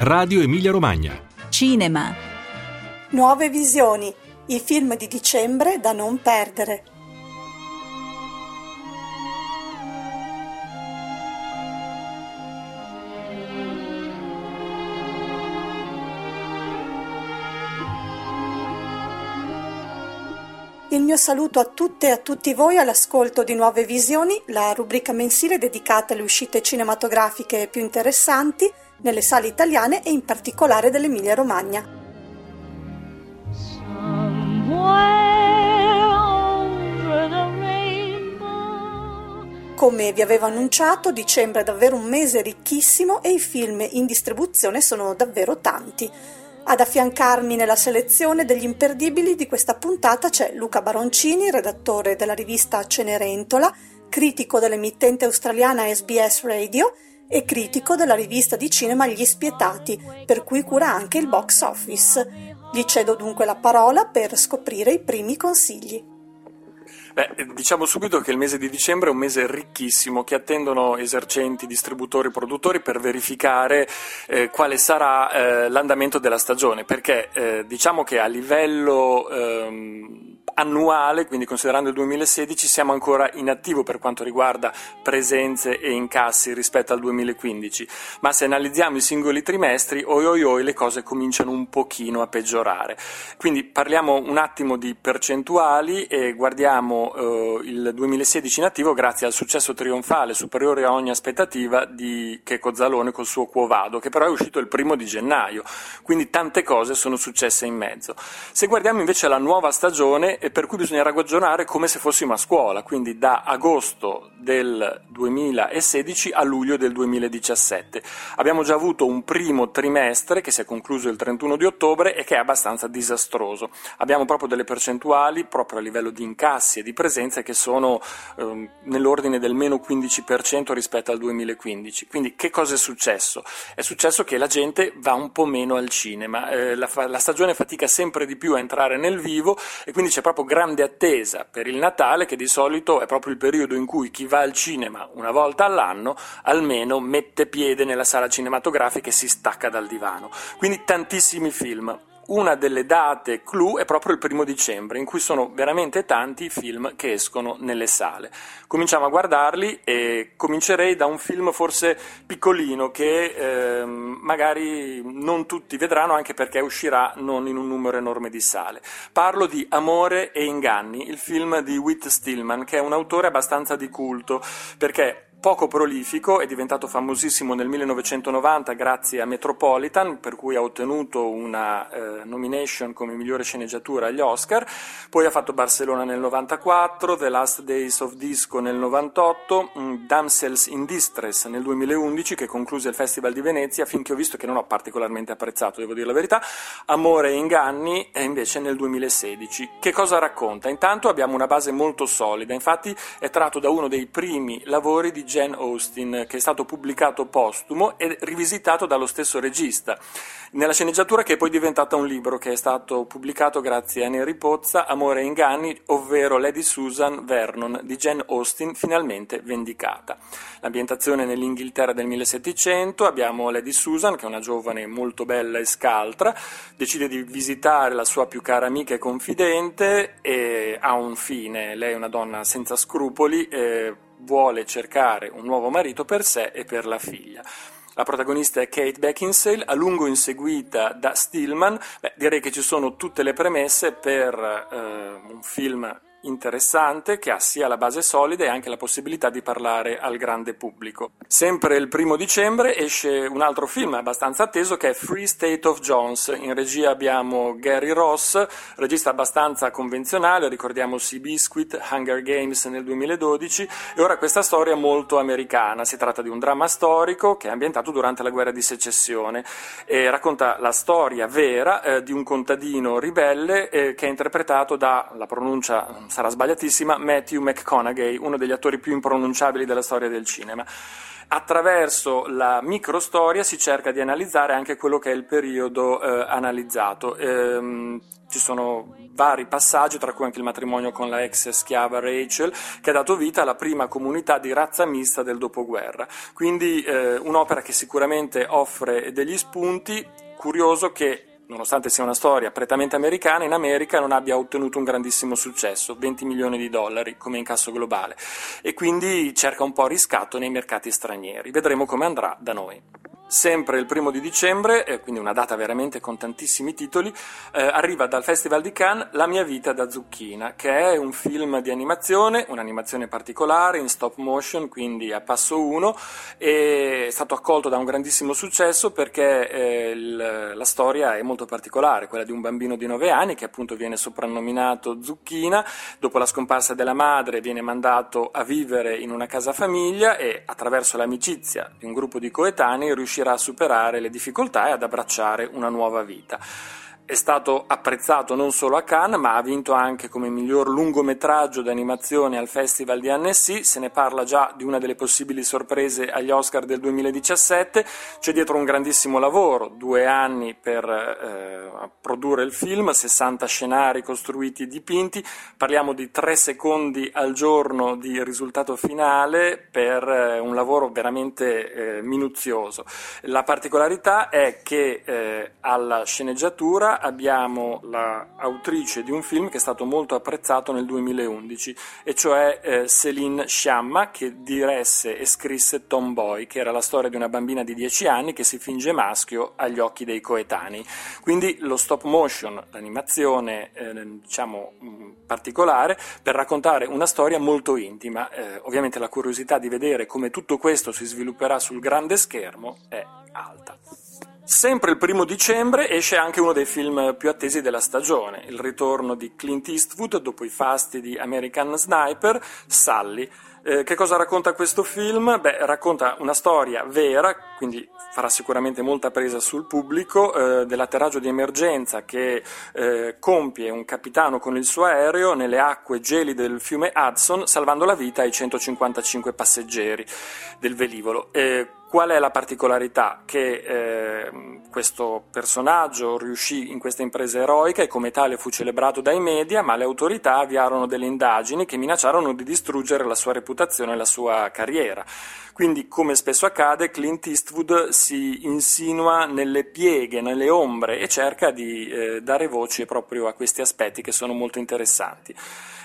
Radio Emilia Romagna. Cinema. Nuove visioni, i film di dicembre da non perdere. Il mio saluto a tutte e a tutti voi all'ascolto di Nuove Visioni, la rubrica mensile dedicata alle uscite cinematografiche più interessanti nelle sale italiane e in particolare dell'Emilia Romagna. Come vi avevo annunciato, dicembre è davvero un mese ricchissimo e i film in distribuzione sono davvero tanti. Ad affiancarmi nella selezione degli imperdibili di questa puntata c'è Luca Baroncini, redattore della rivista Cenerentola, critico dell'emittente australiana SBS Radio e critico della rivista di cinema Gli Spietati, per cui cura anche il box office. Gli cedo dunque la parola per scoprire i primi consigli. Beh, diciamo subito che il mese di dicembre è un mese ricchissimo che attendono esercenti, distributori, produttori per verificare eh, quale sarà eh, l'andamento della stagione, perché eh, diciamo che a livello ehm, annuale, quindi considerando il 2016, siamo ancora in attivo per quanto riguarda presenze e incassi rispetto al 2015, ma se analizziamo i singoli trimestri, oi oi oi, le cose cominciano un pochino a peggiorare. Quindi parliamo un attimo di percentuali e guardiamo eh, il 2016 in attivo grazie al successo trionfale superiore a ogni aspettativa di Checo Zalone col suo Quo Vado, che però è uscito il primo di gennaio, quindi tante cose sono successe in mezzo. Se guardiamo invece la nuova stagione, per cui bisogna ragionare come se fossimo a scuola, quindi da agosto del 2016 a luglio del 2017. Abbiamo già avuto un primo trimestre che si è concluso il 31 di ottobre e che è abbastanza disastroso. Abbiamo proprio delle percentuali, proprio a livello di incassi e di presenze, che sono eh, nell'ordine del meno 15% rispetto al 2015. Quindi che cosa è successo? È successo che la gente va un po' meno al cinema, eh, la, la stagione fatica sempre di più a entrare nel vivo e quindi c'è proprio grande attesa per il Natale, che di solito è proprio il periodo in cui chi va al cinema una volta all'anno almeno mette piede nella sala cinematografica e si stacca dal divano. Quindi tantissimi film una delle date clou è proprio il primo dicembre, in cui sono veramente tanti i film che escono nelle sale. Cominciamo a guardarli e comincerei da un film forse piccolino che eh, magari non tutti vedranno, anche perché uscirà non in un numero enorme di sale. Parlo di Amore e inganni, il film di Whit Stillman, che è un autore abbastanza di culto, perché poco prolifico, è diventato famosissimo nel 1990 grazie a Metropolitan, per cui ha ottenuto una eh, nomination come migliore sceneggiatura agli Oscar, poi ha fatto Barcellona nel 94, The Last Days of Disco nel 98, um, mm, Damsels in Distress nel 2011 che concluse il Festival di Venezia, finché ho visto che non ho particolarmente apprezzato, devo dire la verità, Amore e Inganni è invece nel 2016. Che cosa racconta? Intanto abbiamo una base molto solida, infatti è tratto da uno dei primi lavori di Jane Austen, che è stato pubblicato postumo e rivisitato dallo stesso regista, nella sceneggiatura che è poi diventata un libro che è stato pubblicato grazie a Neri Pozza, Amore e inganni, ovvero Lady Susan Vernon di Jane Austen, finalmente vendicata. L'ambientazione nell'Inghilterra del 1700, abbiamo Lady Susan, che è una giovane molto bella e scaltra, decide di visitare la sua più cara amica e confidente e ha un fine, lei è una donna senza scrupoli, eh, vuole cercare un nuovo marito per sé e per la figlia. La protagonista è Kate Beckinsale, a lungo inseguita da Stillman. Beh, direi che ci sono tutte le premesse per eh, un film interessante che ha sia la base solida e anche la possibilità di parlare al grande pubblico. Sempre il primo dicembre esce un altro film abbastanza atteso che è Free State of Jones. In regia abbiamo Gary Ross, regista abbastanza convenzionale, ricordiamo Seabiscuit, Hunger Games nel 2012 e ora questa storia molto americana. Si tratta di un dramma storico che è ambientato durante la guerra di secessione e racconta la storia vera eh, di un contadino ribelle eh, che è interpretato da, la pronuncia sarà sbagliatissima, Matthew McConaughey, uno degli attori più impronunciabili della storia del cinema. Attraverso la microstoria si cerca di analizzare anche quello che è il periodo eh, analizzato. Ehm, ci sono vari passaggi, tra cui anche il matrimonio con la ex schiava Rachel, che ha dato vita alla prima comunità di razza mista del dopoguerra. Quindi eh, un'opera che sicuramente offre degli spunti, curioso che nonostante sia una storia prettamente americana, in America non abbia ottenuto un grandissimo successo, 20 milioni di dollari come incasso globale, e quindi cerca un po' riscatto nei mercati stranieri. Vedremo come andrà da noi. Sempre il primo di dicembre, eh, quindi una data veramente con tantissimi titoli, eh, arriva dal Festival di Cannes La mia vita da zucchina, che è un film di animazione, un'animazione particolare in stop motion, quindi a passo 1, è stato accolto da un grandissimo successo perché eh, il, la storia è molto particolare, quella di un bambino di 9 anni che appunto viene soprannominato Zucchina, dopo la scomparsa della madre viene mandato a vivere in una casa famiglia e attraverso l'amicizia di un gruppo di coetanei riuscirà riuscirà a superare le difficoltà e ad abbracciare una nuova vita è stato apprezzato non solo a Cannes, ma ha vinto anche come miglior lungometraggio d'animazione al Festival di Annecy. Se ne parla già di una delle possibili sorprese agli Oscar del 2017. C'è dietro un grandissimo lavoro, due anni per eh, produrre il film, 60 scenari costruiti e dipinti. Parliamo di tre secondi al giorno di risultato finale per eh, un lavoro veramente eh, minuzioso. La particolarità è che eh, alla sceneggiatura abbiamo l'autrice di un film che è stato molto apprezzato nel 2011, e cioè eh, Céline Sciamma, che diresse e scrisse Tomboy, che era la storia di una bambina di 10 anni che si finge maschio agli occhi dei coetanei. Quindi lo stop motion, l'animazione eh, diciamo mm, particolare, per raccontare una storia molto intima. Eh, ovviamente la curiosità di vedere come tutto questo si svilupperà sul grande schermo è alta. Sempre il primo dicembre esce anche uno dei film più attesi della stagione, il ritorno di Clint Eastwood dopo i fasti di American Sniper, Sally. Eh, che cosa racconta questo film? Beh, racconta una storia vera, quindi farà sicuramente molta presa sul pubblico, eh, dell'atterraggio di emergenza che eh, compie un capitano con il suo aereo nelle acque gelide del fiume Hudson, salvando la vita ai 155 passeggeri del velivolo. Qual è la particolarità? Che eh, questo personaggio riuscì in questa impresa eroica e come tale fu celebrato dai media, ma le autorità avviarono delle indagini che minacciarono di distruggere la sua reputazione e la sua carriera. Quindi, come spesso accade, Clint Eastwood si insinua nelle pieghe, nelle ombre e cerca di eh, dare voce proprio a questi aspetti che sono molto interessanti.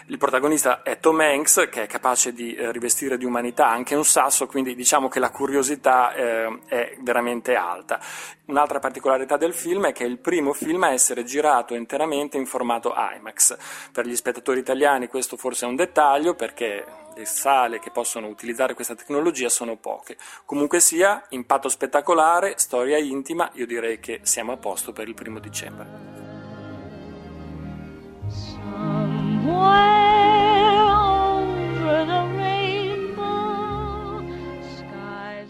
Il protagonista è Tom Hanks, che è capace di eh, rivestire di umanità anche un sasso, quindi diciamo che la curiosità eh, è veramente alta. Un'altra particolarità del film è che è il primo film a essere girato interamente in formato IMAX. Per gli spettatori italiani questo forse è un dettaglio perché le sale che possono utilizzare questa tecnologia sono poche. Comunque sia, impatto spettacolare, storia intima, io direi che siamo a posto per il primo dicembre.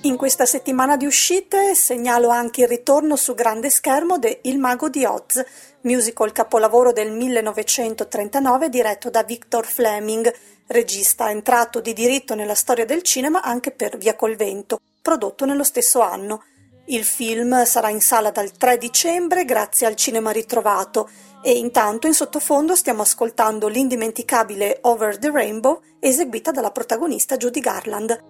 In questa settimana di uscite segnalo anche il ritorno su grande schermo de Il Mago di Oz, musical capolavoro del 1939 diretto da Victor Fleming, regista entrato di diritto nella storia del cinema anche per Via col Vento, prodotto nello stesso anno. Il film sarà in sala dal 3 dicembre grazie al Cinema Ritrovato e intanto in sottofondo stiamo ascoltando l'indimenticabile Over the Rainbow eseguita dalla protagonista Judy Garland.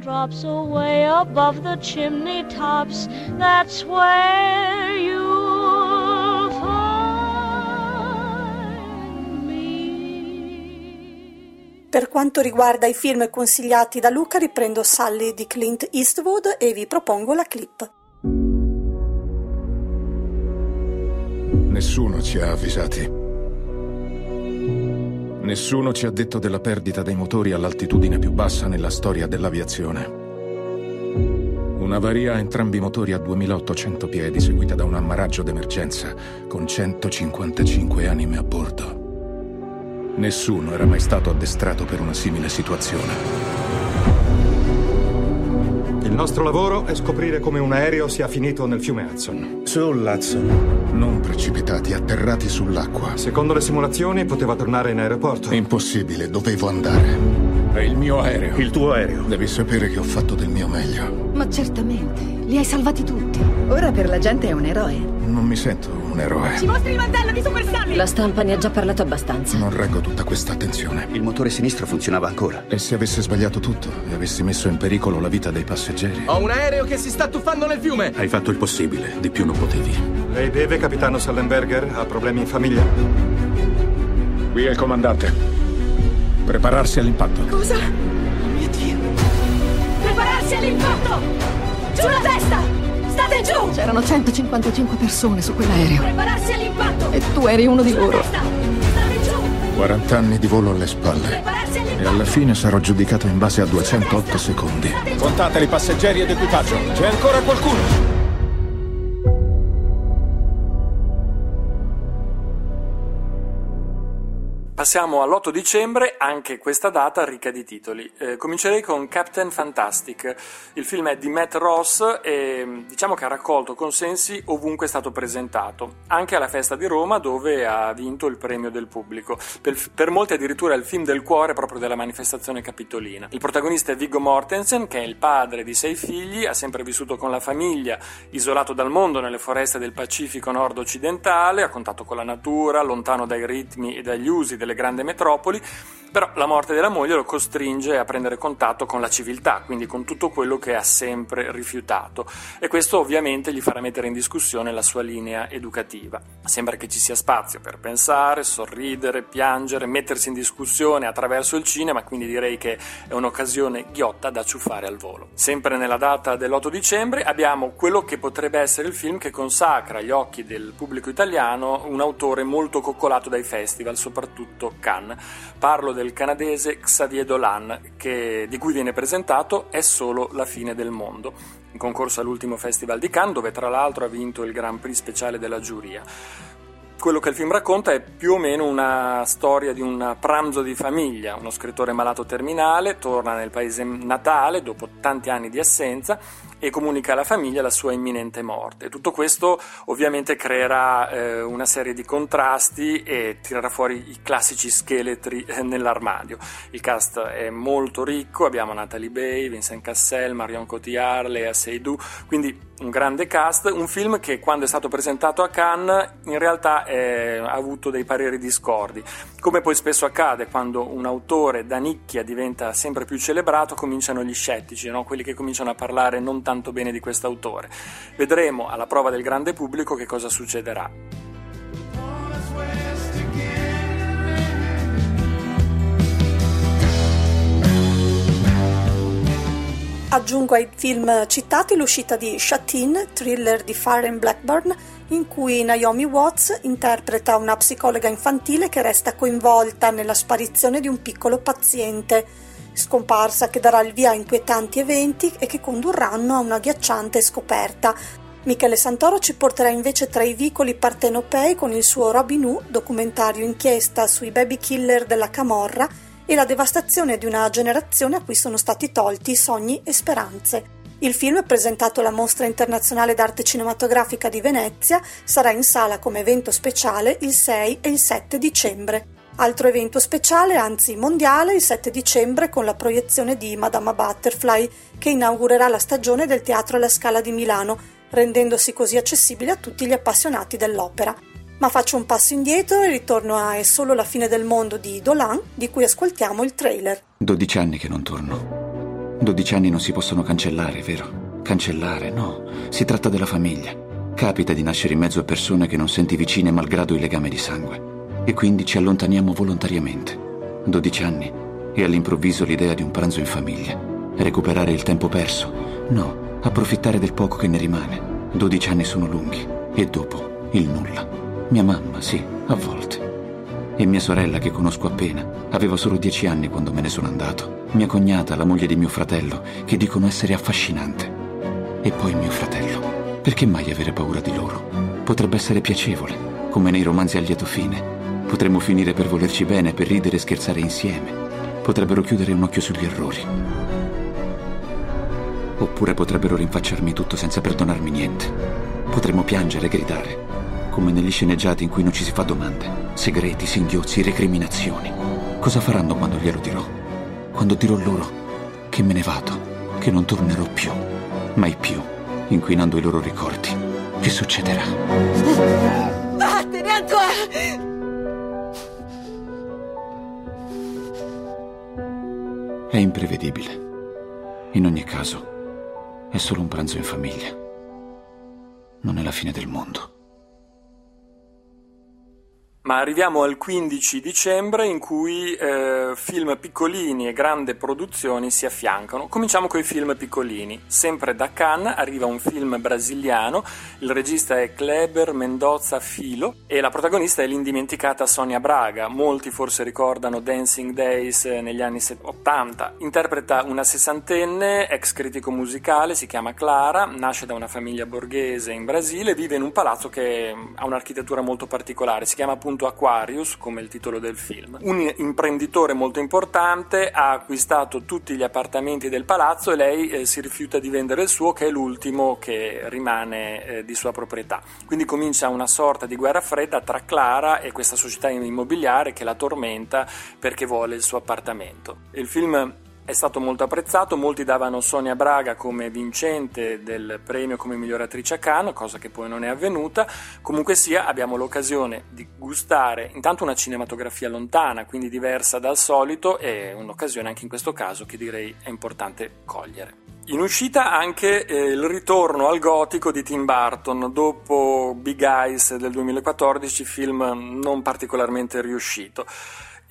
drops away above the chimney tops. That's where you'll Per quanto riguarda i film consigliati da Luca, riprendo Sally di Clint Eastwood e vi propongo la clip. Nessuno ci ha avvisati. Nessuno ci ha detto della perdita dei motori all'altitudine più bassa nella storia dell'aviazione. Un'avaria a entrambi i motori a 2800 piedi, seguita da un ammaraggio d'emergenza con 155 anime a bordo. Nessuno era mai stato addestrato per una simile situazione. Il nostro lavoro è scoprire come un aereo sia finito nel fiume Hudson. Sull'Hudson. Non precipitati, atterrati sull'acqua. Secondo le simulazioni poteva tornare in aeroporto. Impossibile, dovevo andare. È il mio aereo. Il tuo aereo. Devi sapere che ho fatto del mio meglio. Ma certamente, li hai salvati tutti. Ora per la gente è un eroe. Non mi sento un eroe. Ci mostri il mantello di Super Sally! La stampa ne ha già parlato abbastanza. Non reggo tutta questa attenzione. Il motore sinistro funzionava ancora. E se avessi sbagliato tutto e avessi messo in pericolo la vita dei passeggeri? Ho un aereo che si sta tuffando nel fiume! Hai fatto il possibile, di più non potevi. Lei beve, capitano Sallenberger? Ha problemi in famiglia? Qui è il comandante. Prepararsi all'impatto. Cosa? Oh mio Dio! Prepararsi all'impatto! Giù la testa! State giù! C'erano 155 persone su quell'aereo. Prepararsi all'impatto! E tu eri uno di loro. State giù! 40 anni di volo alle spalle. E alla fine sarò giudicato in base a 208 secondi. Contateli passeggeri ed equipaggio. C'è ancora qualcuno? Passiamo all'8 dicembre, anche questa data ricca di titoli. Eh, comincerei con Captain Fantastic. Il film è di Matt Ross e diciamo che ha raccolto consensi ovunque è stato presentato, anche alla festa di Roma dove ha vinto il premio del pubblico. Per, per molti addirittura è il film del cuore proprio della manifestazione capitolina. Il protagonista è Viggo Mortensen, che è il padre di sei figli, ha sempre vissuto con la famiglia, isolato dal mondo nelle foreste del Pacifico nord-occidentale, a contatto con la natura, lontano dai ritmi e dagli usi delle grandi metropoli, però la morte della moglie lo costringe a prendere contatto con la civiltà, quindi con tutto quello che ha sempre rifiutato e questo ovviamente gli farà mettere in discussione la sua linea educativa. Sembra che ci sia spazio per pensare, sorridere, piangere, mettersi in discussione attraverso il cinema, quindi direi che è un'occasione ghiotta da ciuffare al volo. Sempre nella data dell'8 dicembre abbiamo quello che potrebbe essere il film che consacra agli occhi del pubblico italiano un autore molto coccolato dai festival, soprattutto Cannes. Parlo del canadese Xavier Dolan, che, di cui viene presentato È solo la fine del mondo, in concorso all'ultimo Festival di Cannes, dove tra l'altro ha vinto il Grand Prix speciale della giuria. Quello che il film racconta è più o meno una storia di un pranzo di famiglia. Uno scrittore malato terminale torna nel paese natale dopo tanti anni di assenza e comunica alla famiglia la sua imminente morte. Tutto questo ovviamente creerà eh, una serie di contrasti e tirerà fuori i classici scheletri eh, nell'armadio. Il cast è molto ricco, abbiamo Natalie Bay, Vincent Cassel, Marion Cotillard, Lea Seydoux, quindi un grande cast, un film che quando è stato presentato a Cannes in realtà eh, ha avuto dei pareri discordi. Come poi spesso accade quando un autore da nicchia diventa sempre più celebrato, cominciano gli scettici, no? quelli che cominciano a parlare non tanto bene di questo autore. Vedremo alla prova del grande pubblico che cosa succederà. Aggiungo ai film citati l'uscita di Shatin, thriller di Fire Blackburn, in cui Naomi Watts interpreta una psicologa infantile che resta coinvolta nella sparizione di un piccolo paziente, scomparsa che darà il via a inquietanti eventi e che condurranno a una ghiacciante scoperta. Michele Santoro ci porterà invece tra i vicoli partenopei con il suo Robin Hood, documentario inchiesta sui baby killer della Camorra, e la devastazione di una generazione a cui sono stati tolti sogni e speranze. Il film, presentato alla Mostra Internazionale d'Arte Cinematografica di Venezia, sarà in sala come evento speciale il 6 e il 7 dicembre. Altro evento speciale, anzi mondiale, il 7 dicembre con la proiezione di Madama Butterfly, che inaugurerà la stagione del Teatro alla Scala di Milano, rendendosi così accessibile a tutti gli appassionati dell'opera. Ma faccio un passo indietro e ritorno a È solo la fine del mondo di Dolan, di cui ascoltiamo il trailer. 12 anni che non torno. 12 anni non si possono cancellare, vero? Cancellare, no. Si tratta della famiglia. Capita di nascere in mezzo a persone che non senti vicine malgrado il legame di sangue. E quindi ci allontaniamo volontariamente. 12 anni e all'improvviso l'idea di un pranzo in famiglia. Recuperare il tempo perso? No, approfittare del poco che ne rimane. 12 anni sono lunghi. E dopo, il nulla. Mia mamma, sì, a volte. E mia sorella, che conosco appena, aveva solo dieci anni quando me ne sono andato. Mia cognata, la moglie di mio fratello, che dicono essere affascinante. E poi mio fratello. Perché mai avere paura di loro? Potrebbe essere piacevole, come nei romanzi a lieto fine. Potremmo finire per volerci bene, per ridere e scherzare insieme. Potrebbero chiudere un occhio sugli errori. Oppure potrebbero rinfacciarmi tutto senza perdonarmi niente. Potremmo piangere e gridare come negli sceneggiati in cui non ci si fa domande, segreti, singhiozzi, recriminazioni. Cosa faranno quando glielo dirò? quando dirò loro che me ne vado, che non tornerò più, mai più, inquinando i loro ricordi, che succederà? Vattene, Antoine! È imprevedibile. In ogni caso, è solo un pranzo in famiglia. Non è la fine del mondo. Ma arriviamo al 15 dicembre in cui eh, film piccolini e grandi produzioni si affiancano. Cominciamo con i film piccolini. Sempre da Cannes arriva un film brasiliano, il regista è Kleber Mendoza Filo e la protagonista è l'indimenticata Sonia Braga. Molti forse ricordano Dancing Days negli anni 80. Interpreta una sessantenne, ex critico musicale, si chiama Clara, nasce da una famiglia borghese in Brasile, vive in un palazzo che ha un'architettura molto particolare, si chiama appunto appunto Aquarius, come il titolo del film. Un imprenditore molto importante ha acquistato tutti gli appartamenti del palazzo e lei eh, si rifiuta di vendere il suo, che è l'ultimo che rimane eh, di sua proprietà. Quindi comincia una sorta di guerra fredda tra Clara e questa società immobiliare che la tormenta perché vuole il suo appartamento. Il film è stato molto apprezzato, molti davano Sonia Braga come vincente del premio come miglior attrice a Cannes, cosa che poi non è avvenuta. Comunque sia, abbiamo l'occasione di gustare intanto una cinematografia lontana, quindi diversa dal solito, e un'occasione anche in questo caso che direi è importante cogliere. In uscita anche eh, il ritorno al gotico di Tim Burton dopo Big Eyes del 2014, film non particolarmente riuscito.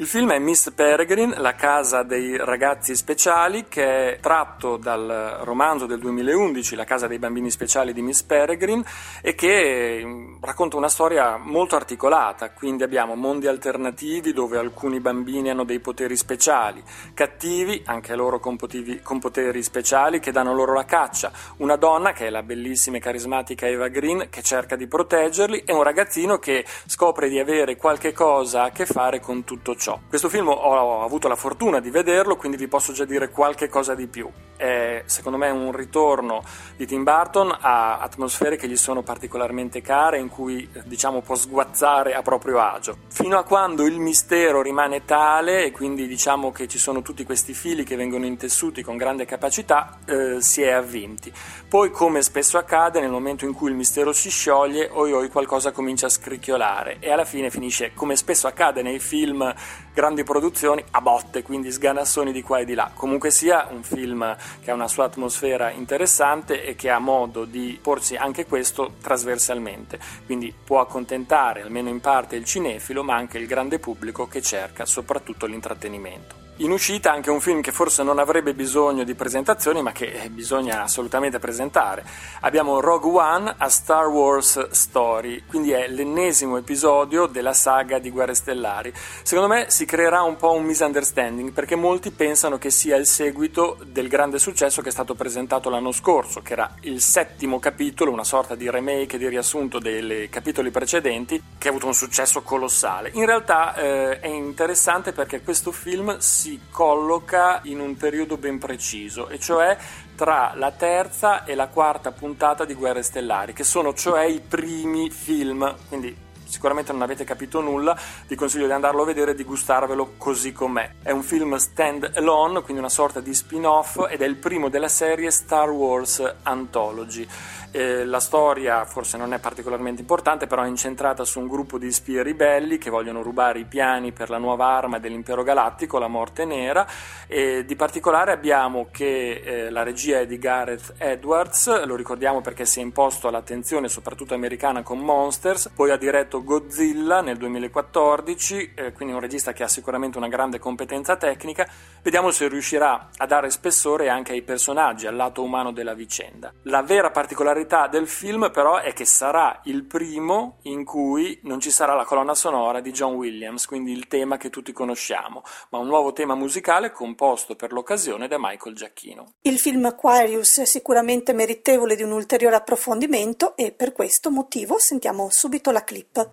Il film è Miss Peregrine, la casa dei ragazzi speciali, che è tratto dal romanzo del 2011, La casa dei bambini speciali di Miss Peregrine, e che mm, racconta una storia molto articolata. Quindi abbiamo mondi alternativi dove alcuni bambini hanno dei poteri speciali, cattivi, anche loro con poteri, con poteri speciali, che danno loro la caccia, una donna, che è la bellissima e carismatica Eva Green, che cerca di proteggerli, e un ragazzino che scopre di avere qualche cosa a che fare con tutto ciò ciò. Questo film ho avuto la fortuna di vederlo, quindi vi posso già dire qualche cosa di più. È secondo me un ritorno di Tim Burton a atmosfere che gli sono particolarmente care, in cui diciamo può sguazzare a proprio agio. Fino a quando il mistero rimane tale e quindi diciamo che ci sono tutti questi fili che vengono intessuti con grande capacità, eh, si è avvinti. Poi, come spesso accade, nel momento in cui il mistero si scioglie, oi oi qualcosa comincia a scricchiolare e alla fine finisce, come spesso accade nei film grandi produzioni a botte, quindi sganassoni di qua e di là. Comunque sia un film che ha una sua atmosfera interessante e che ha modo di porsi anche questo trasversalmente, quindi può accontentare almeno in parte il cinefilo, ma anche il grande pubblico che cerca soprattutto l'intrattenimento. In uscita anche un film che forse non avrebbe bisogno di presentazioni, ma che eh, bisogna assolutamente presentare. Abbiamo Rogue One a Star Wars Story, quindi è l'ennesimo episodio della saga di Guerre Stellari. Secondo me si creerà un po' un misunderstanding perché molti pensano che sia il seguito del grande successo che è stato presentato l'anno scorso, che era il settimo capitolo, una sorta di remake di riassunto dei capitoli precedenti, che ha avuto un successo colossale. In realtà eh, è interessante perché questo film si si colloca in un periodo ben preciso, e cioè tra la terza e la quarta puntata di Guerre Stellari, che sono cioè i primi film, quindi sicuramente non avete capito nulla, vi consiglio di andarlo a vedere e di gustarvelo così com'è. È un film stand alone, quindi una sorta di spin-off ed è il primo della serie Star Wars Anthology. Eh, la storia forse non è particolarmente importante, però è incentrata su un gruppo di spie ribelli che vogliono rubare i piani per la nuova arma dell'impero galattico, la morte nera. E di particolare abbiamo che eh, la regia è di Gareth Edwards, lo ricordiamo perché si è imposto all'attenzione soprattutto americana con Monsters, poi ha diretto Godzilla nel 2014, eh, quindi un regista che ha sicuramente una grande competenza tecnica. Vediamo se riuscirà a dare spessore anche ai personaggi, al lato umano della vicenda. La vera particolarità particolarità del film però è che sarà il primo in cui non ci sarà la colonna sonora di John Williams, quindi il tema che tutti conosciamo, ma un nuovo tema musicale composto per l'occasione da Michael Giacchino. Il film Aquarius è sicuramente meritevole di un ulteriore approfondimento e per questo motivo sentiamo subito la clip.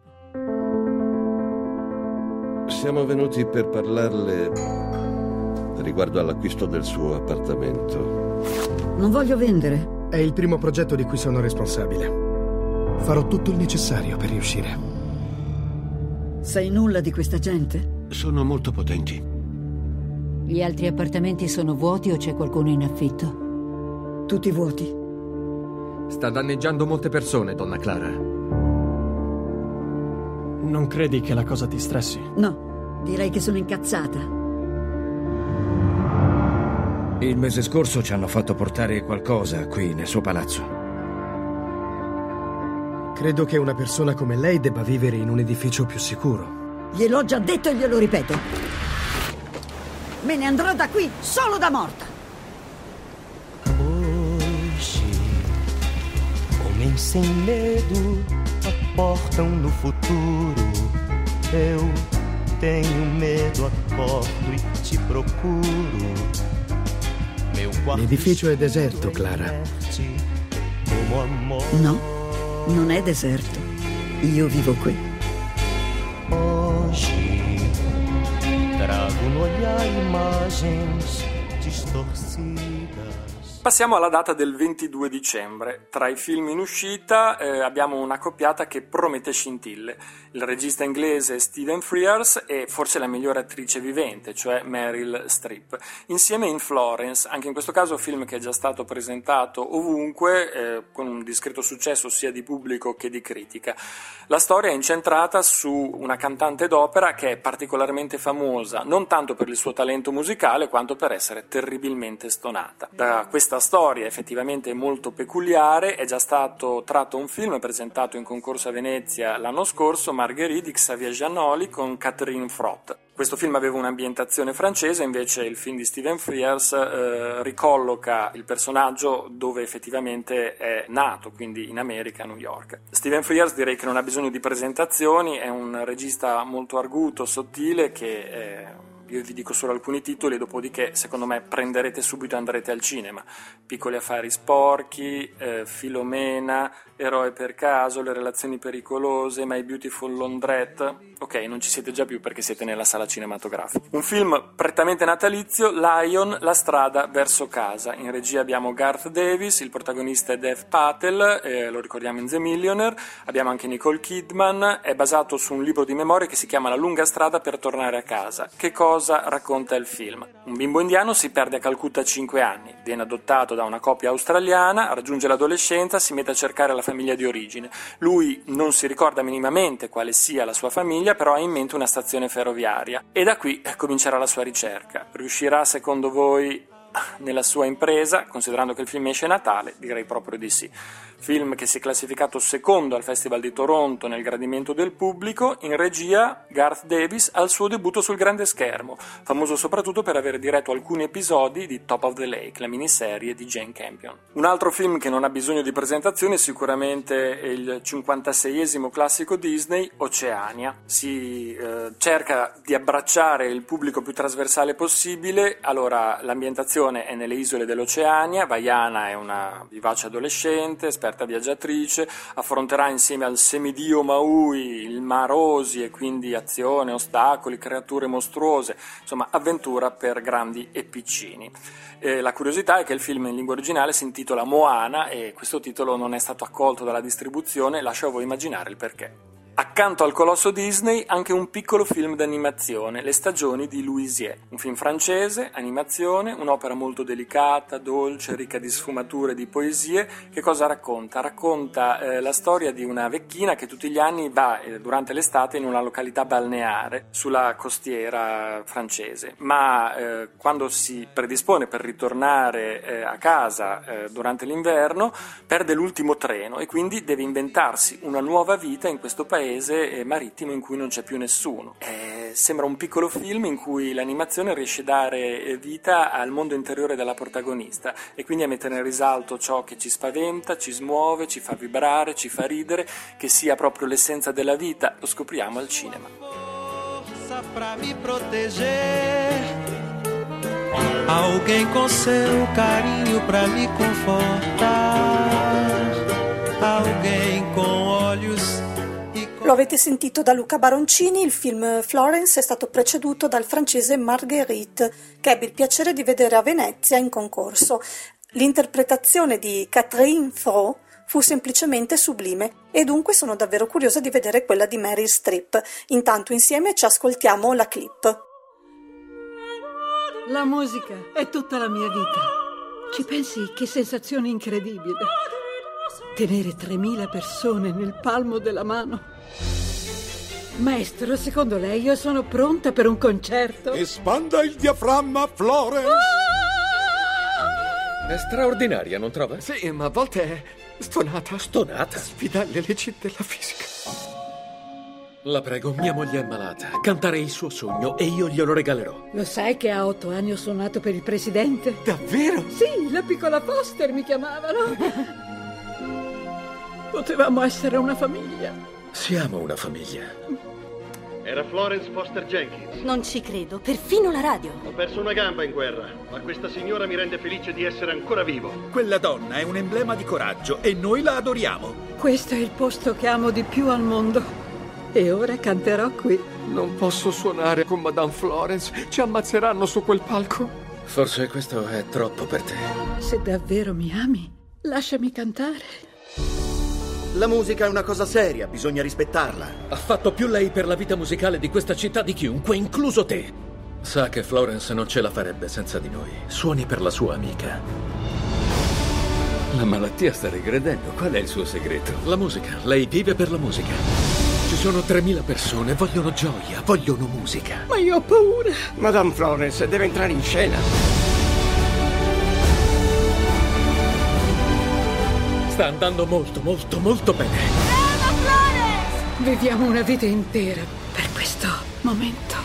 Siamo venuti per parlarle riguardo all'acquisto del suo appartamento. Non voglio vendere. È il primo progetto di cui sono responsabile. Farò tutto il necessario per riuscire. Sai nulla di questa gente? Sono molto potenti. Gli altri appartamenti sono vuoti o c'è qualcuno in affitto? Tutti vuoti. Sta danneggiando molte persone, donna Clara. Non credi che la cosa ti stressi? No, direi che sono incazzata. Il mese scorso ci hanno fatto portare qualcosa qui nel suo palazzo. Credo che una persona come lei debba vivere in un edificio più sicuro. Gliel'ho già detto e glielo ripeto. Me ne andrò da qui solo da morta. Hoje, homens sem medo aportam no futuro. Eu tenho medo, acordo e te procuro. L'edificio è deserto, Clara. No, non è deserto. Io vivo qui. Hoje trago no olhar imagens distorcidas. Passiamo alla data del 22 dicembre. Tra i film in uscita eh, abbiamo una coppiata che promette scintille. Il regista inglese Stephen Frears e forse la migliore attrice vivente, cioè Meryl Streep. Insieme in Florence, anche in questo caso film che è già stato presentato ovunque, eh, con un discreto successo sia di pubblico che di critica. La storia è incentrata su una cantante d'opera che è particolarmente famosa, non tanto per il suo talento musicale quanto per essere terribilmente stonata. Da questa storia effettivamente molto peculiare è già stato tratto un film presentato in concorso a Venezia l'anno scorso, Marguerite di Xavier Giannoli con Catherine Frott. Questo film aveva un'ambientazione francese, invece il film di Stephen Frears eh, ricolloca il personaggio dove effettivamente è nato, quindi in America, New York. Stephen Frears direi che non ha bisogno di presentazioni, è un regista molto arguto, sottile che... Eh, io vi dico solo alcuni titoli, dopodiché secondo me prenderete subito e andrete al cinema. Piccoli affari sporchi, eh, Filomena, Eroe per caso, Le relazioni pericolose, My Beautiful Laundrette. Ok, non ci siete già più perché siete nella sala cinematografica. Un film prettamente natalizio, Lion, La strada verso casa. In regia abbiamo Garth Davis, il protagonista è Dev Patel, eh, lo ricordiamo in The Millionaire. Abbiamo anche Nicole Kidman, è basato su un libro di memorie che si chiama La lunga strada per tornare a casa. Che cosa racconta il film? Un bimbo indiano si perde a Calcutta a 5 anni, viene adottato da una coppia australiana, raggiunge l'adolescenza, si mette a cercare la famiglia di origine. Lui non si ricorda minimamente quale sia la sua famiglia, però ha in mente una stazione ferroviaria e da qui comincerà la sua ricerca. Riuscirà secondo voi nella sua impresa, considerando che il film esce a Natale, direi proprio di sì. Film che si è classificato secondo al Festival di Toronto nel gradimento del pubblico, in regia Garth Davis al suo debutto sul grande schermo, famoso soprattutto per aver diretto alcuni episodi di Top of the Lake, la miniserie di Jane Campion. Un altro film che non ha bisogno di presentazione è sicuramente il 56esimo classico Disney, Oceania. Si eh, cerca di abbracciare il pubblico più trasversale possibile, allora l'ambientazione è nelle isole dell'Oceania, Vaiana è una vivace adolescente, esperta viaggiatrice, affronterà insieme al semidio Maui il Mar Osi e quindi azione, ostacoli, creature mostruose, insomma avventura per grandi e piccini. Eh, la curiosità è che il film in lingua originale si intitola Moana e questo titolo non è stato accolto dalla distribuzione, lascio a voi immaginare il perché. Accanto al colosso Disney anche un piccolo film d'animazione, Le stagioni di Louisier, un film francese, animazione, un'opera molto delicata, dolce, ricca di sfumature, di poesie. Che cosa racconta? Racconta eh, la storia di una vecchina che tutti gli anni va eh, durante l'estate in una località balneare sulla costiera francese, ma eh, quando si predispone per ritornare eh, a casa eh, durante l'inverno perde l'ultimo treno e quindi deve inventarsi una nuova vita in questo paese paese marittimo in cui non c'è più nessuno. Eh, sembra un piccolo film in cui l'animazione riesce a dare vita al mondo interiore della protagonista e quindi a mettere in risalto ciò che ci spaventa, ci smuove, ci fa vibrare, ci fa ridere, che sia proprio l'essenza della vita, lo scopriamo al cinema. Pra me proteger, alguém com seu carinho pra me confortar, alguém com olhos Lo avete sentito da Luca Baroncini, il film Florence è stato preceduto dal francese Marguerite, che ebbe il piacere di vedere a Venezia in concorso. L'interpretazione di Catherine Fro fu semplicemente sublime e dunque sono davvero curiosa di vedere quella di Meryl Streep. Intanto insieme ci ascoltiamo la clip. La musica è tutta la mia vita. Ci pensi che sensazione incredibile? Tenere 3.000 persone nel palmo della mano. Maestro, secondo lei io sono pronta per un concerto? Espanda il diaframma, Florence! È straordinaria, non trova? Sì, ma a volte è stonata. Stonata? Sfida le leggi della fisica. La prego, mia moglie è malata. Canterei il suo sogno e io glielo regalerò. Lo sai che a otto anni ho suonato per il presidente? Davvero? Sì, la piccola Foster mi chiamavano. Potevamo essere una famiglia. Siamo una famiglia. Era Florence Foster Jenkins. Non ci credo, perfino la radio. Ho perso una gamba in guerra, ma questa signora mi rende felice di essere ancora vivo. Quella donna è un emblema di coraggio e noi la adoriamo. Questo è il posto che amo di più al mondo. E ora canterò qui. Non posso suonare con Madame Florence. Ci ammazzeranno su quel palco. Forse questo è troppo per te. Se davvero mi ami, lasciami cantare. La musica è una cosa seria, bisogna rispettarla. Ha fatto più lei per la vita musicale di questa città di chiunque, incluso te. Sa che Florence non ce la farebbe senza di noi. Suoni per la sua amica. La malattia sta regredendo. Qual è il suo segreto? La musica. Lei vive per la musica. Ci sono 3.000 persone, vogliono gioia, vogliono musica. Ma io ho paura. Madame Florence deve entrare in scena. Sta andando molto, molto, molto bene. Brava Florence! Viviamo una vita intera per questo momento.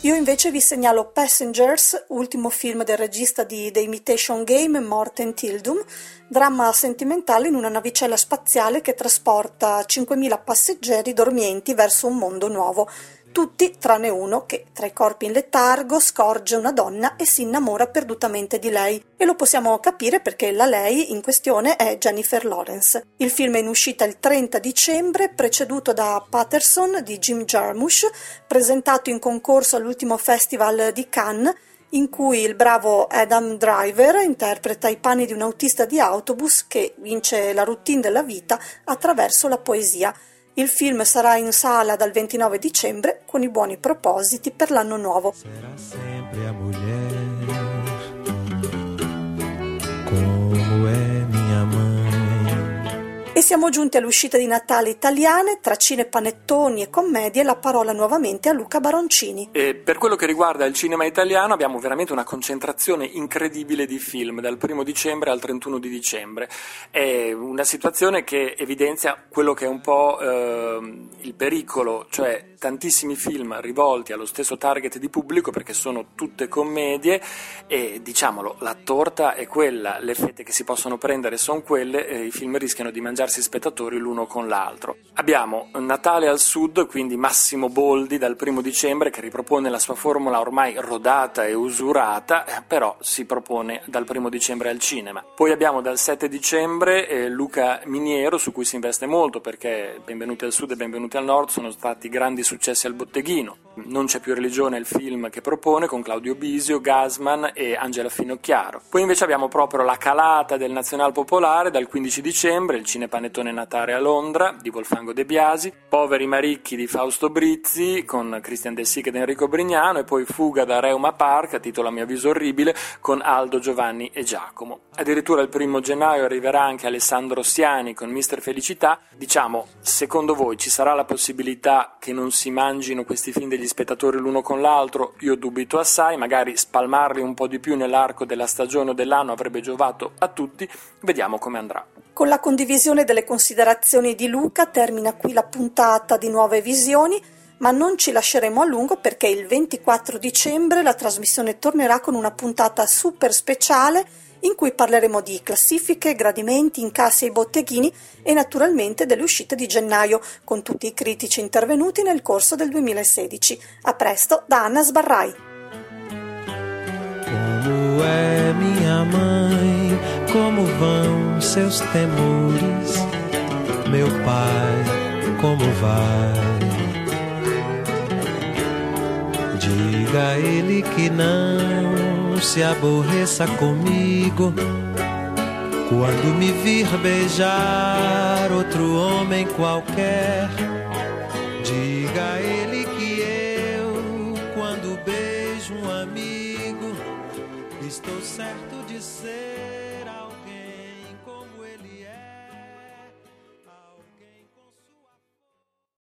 Io invece vi segnalo Passengers, ultimo film del regista di The Imitation Game, Morten Tildum, dramma sentimentale in una navicella spaziale che trasporta 5.000 passeggeri dormienti verso un mondo nuovo tutti tranne uno che, tra i corpi in letargo, scorge una donna e si innamora perdutamente di lei. E lo possiamo capire perché la lei in questione è Jennifer Lawrence. Il film è in uscita il 30 dicembre, preceduto da Patterson di Jim Jarmusch, presentato in concorso all'ultimo festival di Cannes in cui il bravo Adam Driver interpreta i panni di un autista di autobus che vince la routine della vita attraverso la poesia. Il film sarà in sala dal 29 dicembre con i buoni propositi per l'anno nuovo. Será sempre a mulher como é. E siamo giunti all'uscita di Natale italiane, tra cinepanettoni e commedie, la parola nuovamente a Luca Baroncini. E per quello che riguarda il cinema italiano abbiamo veramente una concentrazione incredibile di film dal 1 dicembre al 31 di dicembre. È una situazione che evidenzia quello che è un po' eh, il pericolo, cioè tantissimi film rivolti allo stesso target di pubblico perché sono tutte commedie e diciamolo, la torta è quella, le fette che si possono prendere sono quelle i film rischiano di mangiarsi spettatori l'uno con l'altro. Abbiamo Natale al Sud, quindi Massimo Boldi dal primo dicembre che ripropone la sua formula ormai rodata e usurata, eh, però si propone dal primo dicembre al cinema. Poi abbiamo dal 7 dicembre eh, Luca Miniero su cui si investe molto perché Benvenuti al Sud e Benvenuti al Nord sono stati grandi successi al botteghino. Non c'è più religione il film che propone con Claudio Bisio, Gasman e Angela Finocchiaro. Poi invece abbiamo proprio la calata del Nazional Popolare dal 15 dicembre, il cinepanettone Natale a Londra di Wolfango De Biasi, Poveri ma ricchi di Fausto Brizzi con Christian De Sica ed Enrico Brignano e poi Fuga da Reuma Park, a titolo a mio avviso orribile, con Aldo, Giovanni e Giacomo. Addirittura il primo gennaio arriverà anche Alessandro Siani con Mister Felicità. Diciamo, secondo voi ci sarà la possibilità che non si mangino questi film degli spettatori l'uno con l'altro? Io dubito assai, magari spalmarli un po' di più nell'arco della stagione o dell'anno avrebbe giovato a tutti. Vediamo come andrà. Con la condivisione delle considerazioni di Luca termina qui la puntata di Nuove Visioni, ma non ci lasceremo a lungo perché il 24 dicembre la trasmissione tornerà con una puntata super speciale in cui parleremo di classifiche, gradimenti, incassi ai botteghini e naturalmente delle uscite di gennaio, con tutti i critici intervenuti nel corso del 2016. A presto da Anna Sbarrai. Como é minha mãe, como vão seus temores, meu pai, como vai? Diga ele que não se aborreça comigo quando me vir beijar outro homem qualquer. Diga a ele que eu, quando beijo um amigo, estou certo.